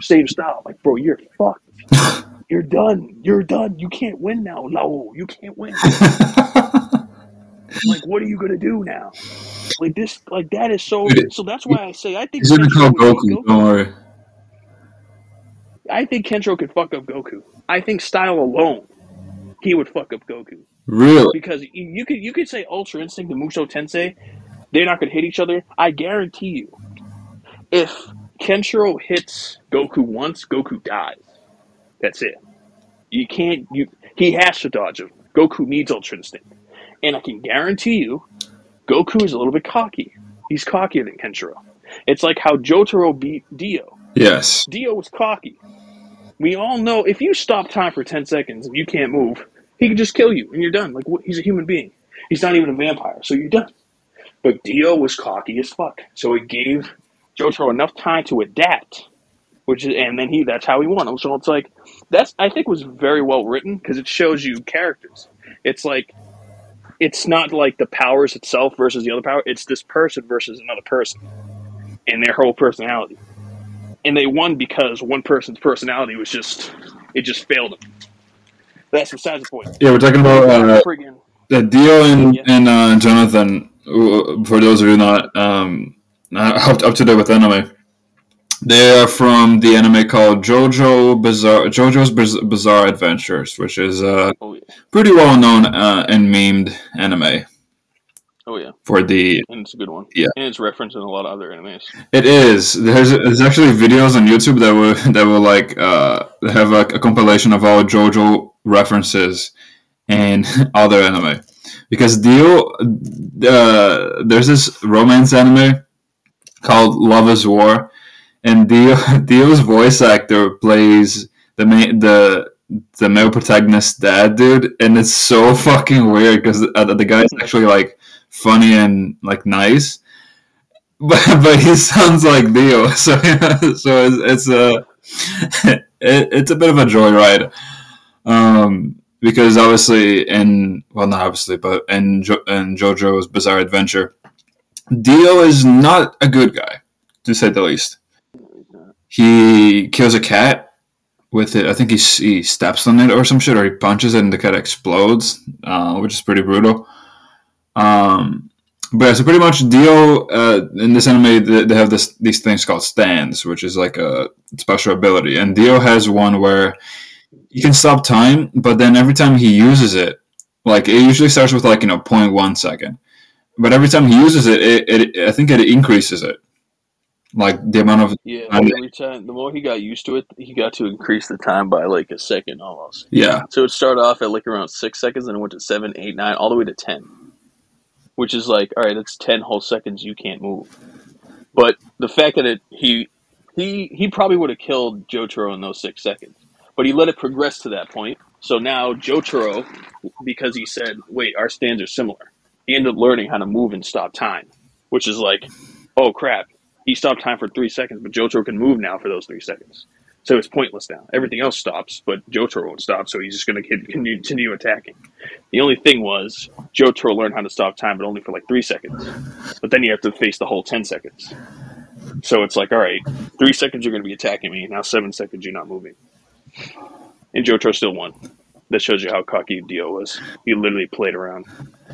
Same style. Like, bro, you're fucked. [laughs] You're done. You're done. You can't win now. No, you can't win. [laughs] like what are you gonna do now? Like this, like that is so.
Dude,
So that's why I say I think
He's gonna call
would beat
Goku. Don't worry.
I think Kenshiro could fuck up Goku. I think style alone, he would fuck up Goku
Really?
because you, you could you could say Ultra Instinct and Musho Tensei, they're not gonna hit each other. I guarantee you, if Kenshiro hits Goku once, Goku dies. That's it. You can't. You he has to dodge him. Goku needs Ultra Instinct, and I can guarantee you, Goku is a little bit cocky. He's cockier than Kenshiro. It's like how Jotaro beat Dio.
Yes.
Dio was cocky. We all know if you stop time for 10 seconds and you can't move, he can just kill you and you're done. Like, what, he's a human being. He's not even a vampire, so you're done. But Dio was cocky as fuck. So it gave Jotaro enough time to adapt, which is, and then he that's how he won. him. So it's like that's I think was very well written because it shows you characters. It's like it's not like the powers itself versus the other power. It's this person versus another person, and their whole personality. And they won because one person's personality was just it just failed them. That's besides the point.
Yeah, we're talking about uh,
Friggin'
uh, Dio and
Yeah.
and uh, Jonathan. uh, For those of you not um not [laughs] up, up to date with anime, they are from the anime called JoJo Bizarre JoJo's Biz- Bizarre Adventures, which is a
oh yeah,
pretty well known uh, and memed anime
oh yeah,
for the
and it's a good one.
Yeah.
and it's referenced in a lot of other animes.
It is. There's there's actually videos on YouTube that will [laughs] that will like uh, have a, a compilation of all JoJo references and [laughs] other anime. Because Dio, uh, there's this romance anime called Love Is War, and Dio Dio's [laughs] voice actor plays the main the the male protagonist's dad, dude, and it's so fucking weird because uh, the guy's actually like funny and like nice [laughs] but but he sounds like Dio, [laughs] so so it's, it's a [laughs] it, it's a bit of a joyride, um, because obviously in well not obviously but in jo- in JoJo's Bizarre Adventure, Dio is not a good guy to say the least. He kills a cat with it. I think he he steps on it or some shit, or he punches it and the cat explodes, uh, which is pretty brutal. Um, but yeah, so pretty much Dio uh, in this anime they, they have this these things called stands, which is like a special ability, and Dio has one where you can stop time, but then every time he uses it, like it usually starts with like you know 0.1 second, but every time he uses it, it, it I think it increases it, like the amount of
Yeah, every time the more he got used to it, he got to increase the time by like a second almost.
yeah.
So it started off at like around six seconds, and it went to seven, eight, nine, all the way to ten, which is like, all right, that's ten whole seconds you can't move. But the fact that it he he he probably would have killed Jotaro in those six seconds, but he let it progress to that point. So now Jotaro, because he said, "Wait, our stands are similar," he ended up learning how to move and stop time, which is like, oh crap, he stopped time for three seconds, but Jotaro can move now for those three seconds. So it's pointless now. Everything else stops, but Jotaro won't stop, so he's just going to continue, attacking. The only thing was, Jotaro learned how to stop time, but only for like three seconds. But then you have to face the whole 10 seconds. So it's like, all right, three seconds you're going to be attacking me, now seven seconds you're not moving. And Jotaro still won. That shows you how cocky Dio was. He literally played around.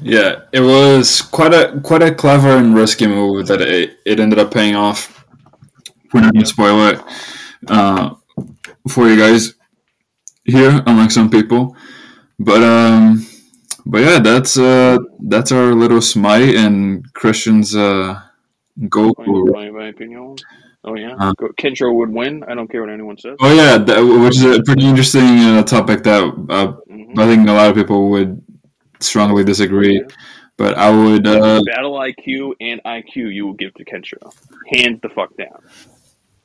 yeah it was quite a quite a clever and risky move that it, it ended up paying off. We're not gonna spoil it uh, for you guys here, unlike some people. But um, but yeah, that's uh, that's our little smite and Christian's uh,
My,
Goku.
my, my opinion. Oh, yeah.
Uh.
Would win. I don't care what anyone says.
Oh yeah, that, which is a pretty interesting uh, topic that uh,
Mhm.
I think a lot of people would strongly disagree. But I would uh,
Battle IQ and IQ you will give to Kentro. Hands the fuck down.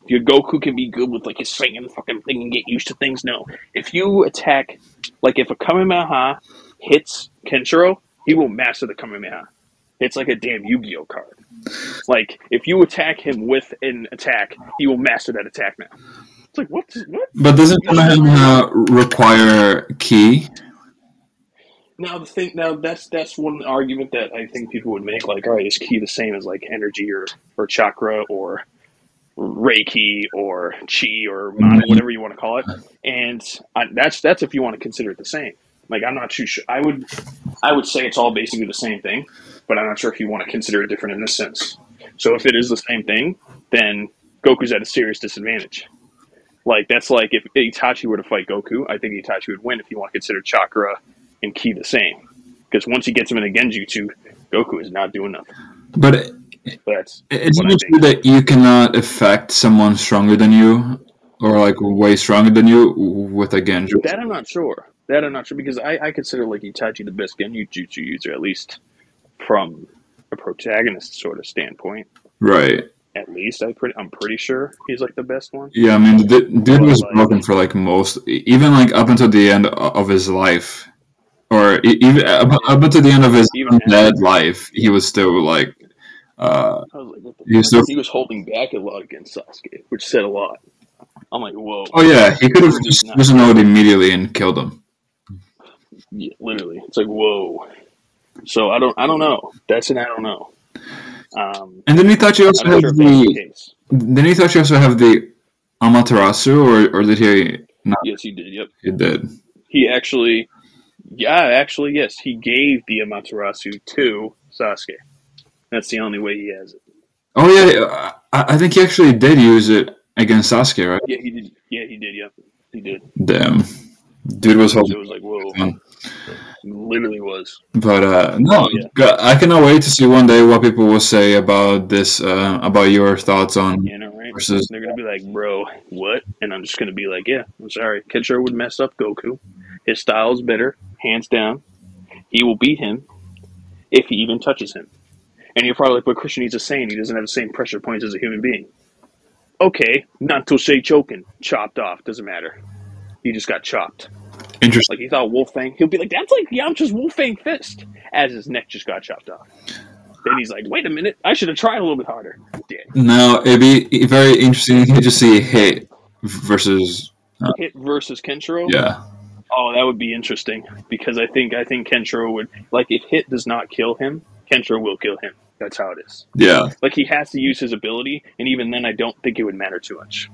Your Goku can be good with like his singing fucking thing and get used to things. No. If you attack like if a Kamehameha hits Kenshiro, he will master the Kamehameha. It's like a damn Yu-Gi-Oh card. Like if you attack him with an attack, he will master that attack now. It's like what? What?
But doesn't Kamehameha require ki?
Now the thing, now that's that's one argument that I think people would make. Like, all right, is ki the same as like energy or or chakra or reiki or chi or mana, mm-hmm. whatever you want to call it? And I, that's that's if you want to consider it the same. Like, I'm not too sure. I would I would say it's all basically the same thing, but I'm not sure if you want to consider it different in this sense. So if it is the same thing, then Goku's at a serious disadvantage. Like that's like if Itachi were to fight Goku, I think Itachi would win if you want to consider chakra and ki the same. Because once he gets him in a Genjutsu, Goku is not doing nothing.
But
But that's
isn't
what I
it true that you cannot affect someone stronger than you, or like way stronger than you, with a Genju?
That I'm not sure. That I'm not sure because I, I consider like Itachi the best Genjutsu user, at least from a protagonist sort of standpoint.
Right.
At least I pretty, I'm pretty sure he's like the best one.
Yeah, I mean, the dude was
like-
broken for like most, even like up until the end of his life, or even up, up until the end of his
Even
dead life, he was still like, uh,
I was like, what the
He was
fuck?
so-
he was holding back a lot against Sasuke, which said a lot. I'm like, whoa.
oh yeah, he could have just
not-
just known immediately and killed him.
Yeah, literally, it's like whoa. So I don't, I don't know. That's an I don't know. Um,
And then he thought you also
I'm not sure if that's the
the.
case.
Then he thought you also have the Amaterasu, or or did he? No,
Yes, he did. Yep.
he did.
He actually, yeah, actually, yes, he gave the Amaterasu to Sasuke. That's the only way he has it.
Oh yeah, I, I think he actually did use it against Sasuke, right?
Yeah, he did. Yeah, he did. Yep, he did.
Damn, dude was holding.
it was like, whoa,
on.
literally was.
But uh, no,
Oh, yeah.
I cannot wait to see one day what people will say about this, uh, about your thoughts on.
You know, right?
Versus-
They're gonna be like, bro, what? And I'm just gonna be like, yeah, I'm sorry. Kenshiro would mess up Goku. His style is better, hands down. He will beat him if he even touches him. And you're probably like, but Christian, he's a Saiyan. He doesn't have the same pressure points as a human being. Okay, not to say choking, chopped off, doesn't matter. He just got chopped.
Interesting.
Like he thought Wolf Fang, he'll be like, that's like Yamcha's Wolf Fang fist, as his neck just got chopped off. Then he's like, wait a minute, I should have tried a little bit harder. Dead.
Now it'd be very interesting to just see hit versus uh,
Hit versus Kenshiro.
yeah.
Oh, that would be interesting because I think I think Kenshiro would like if Hit does not kill him, Kenshiro will kill him. That's how it is.
Yeah,
Like he has to use his ability, and even then, I don't think it would matter too much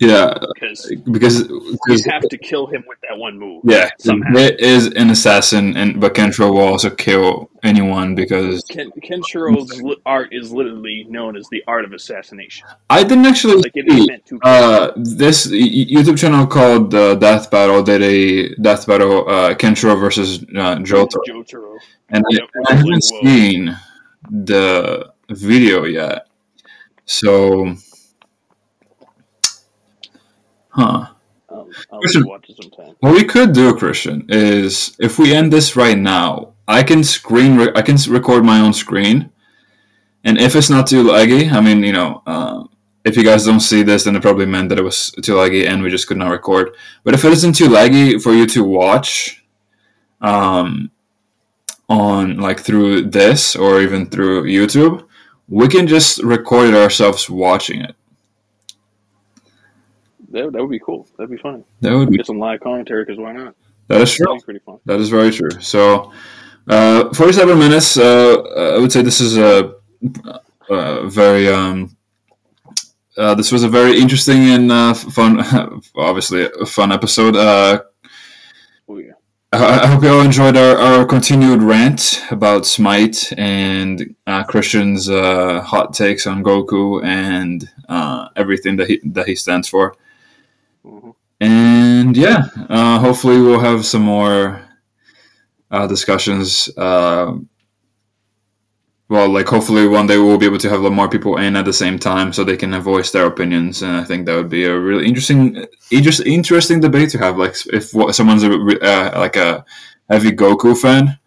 yeah,
because
because,
you have to kill him with that one move.
yeah,
somehow.
Hit an assassin, and but Kenshiro will also kill anyone because
Ken, Kenshiro's art is literally known as the art of assassination.
I didn't actually
Like
see
is meant to.
uh this YouTube channel called uh, Death Battle did a Death Battle uh, Kenshiro versus uh, Johto,
Jotaro.
and I, I haven't
was like, whoa.
seen the video yet. So, huh?
Um, watch.
What we could do, Christian, is if we end this right now, I can screen, re- I can record my own screen, and if it's not too laggy, I mean, you know, uh, if you guys don't see this, then it probably meant that it was too laggy and we just could not record. But if it isn't too laggy for you to watch, um, on like through this or even through YouTube, we can just record it ourselves watching it.
That, that would be cool. That'd be fun.
That would be
Get some live commentary because why not?
that is true.
Pretty fun.
That is very true. So, uh, 47 minutes. Uh, I would say this is a, a very. Um, uh, this was a very interesting and uh, fun, [laughs] obviously a fun episode. Uh,
Oh yeah.
I I hope you all enjoyed our, our continued rant about Smite and uh, Christian's uh, hot takes on Goku and uh, everything that he that he stands for.
Hmm
And yeah, uh, hopefully we'll have some more uh, discussions. Uh, well, like hopefully one day we'll be able to have a lot more people in at the same time so they can voice their opinions. And I think that would be a really interesting, interest, interesting debate to have. Like if what, someone's a, uh, like a heavy Goku fan,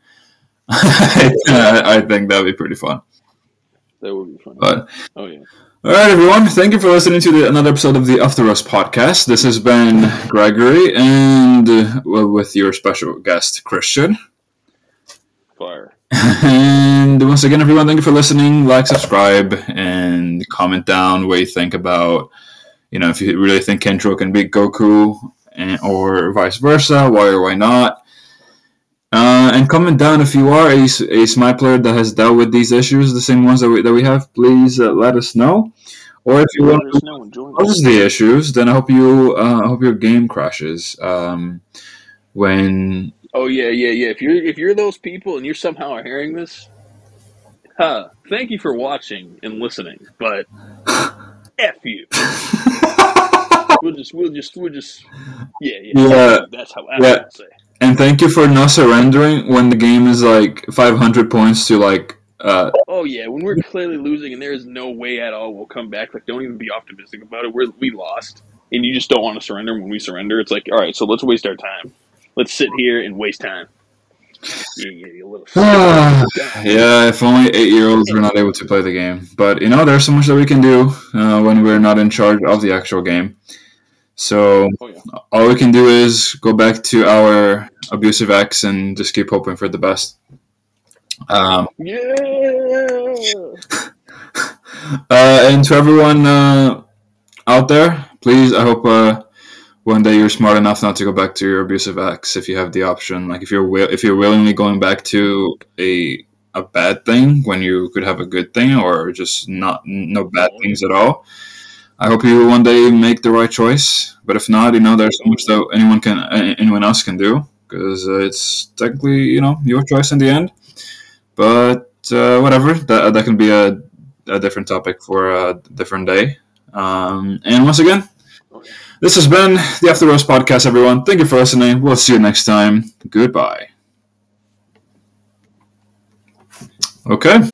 I, [laughs] I think that would be pretty fun.
That would be fun.
But
Oh yeah.
All right, everyone. Thank you for listening to the, another episode of the After Us podcast. This has been Gregory, and uh, with your special guest Christian.
Fire.
And once again, everyone, thank you for listening. Like, subscribe, and comment down what you think about. You know, if you really think Kentro can beat Goku, and, or vice versa, why or why not. Uh, and comment down if you are a, a Smite player that has dealt with these issues, the same ones that we, that we have. Please uh, let us know. Or if you want to
us join us.
causes the issues, then I hope you uh, I hope your game crashes. Um, when
Oh yeah, yeah, yeah. If you're if you're those people and you're somehow hearing this, huh? Thank you for watching and listening, but [laughs] f you. [laughs] We'll just we'll just we'll just yeah yeah.
Yeah,
That's how that's
yeah.
I'll say.
And thank you for not surrendering when the game is like 500 points to like uh,
Oh yeah, when we're clearly losing and there is no way at all we'll come back. Like, don't even be optimistic about it. We're we lost, and you just don't want to surrender. When we surrender, it's like, all right, so let's waste our time. Let's sit here and waste time. Yeah, yeah, [sighs]
yeah, if only eight-year-olds were not able to play the game. But you know, there's so much that we can do uh, when we're not in charge of the actual game. So
Oh yeah.
all we can do is go back to our abusive ex and just keep hoping for the best. Um,
Yeah. [laughs]
uh, and to everyone uh, out there, please, I hope uh, one day you're smart enough not to go back to your abusive ex if you have the option. Like if you're wi- if you're willingly going back to a a bad thing when you could have a good thing, or just not no bad things at all. I hope you one day make the right choice. But if not, you know, there's so much that anyone can anyone else can do because uh, it's technically you know your choice in the end. But uh, whatever, that that can be a a different topic for a different day. Um, and once again, this has been the After Rose podcast, everyone. Thank you for listening. We'll see you next time. Goodbye. Okay.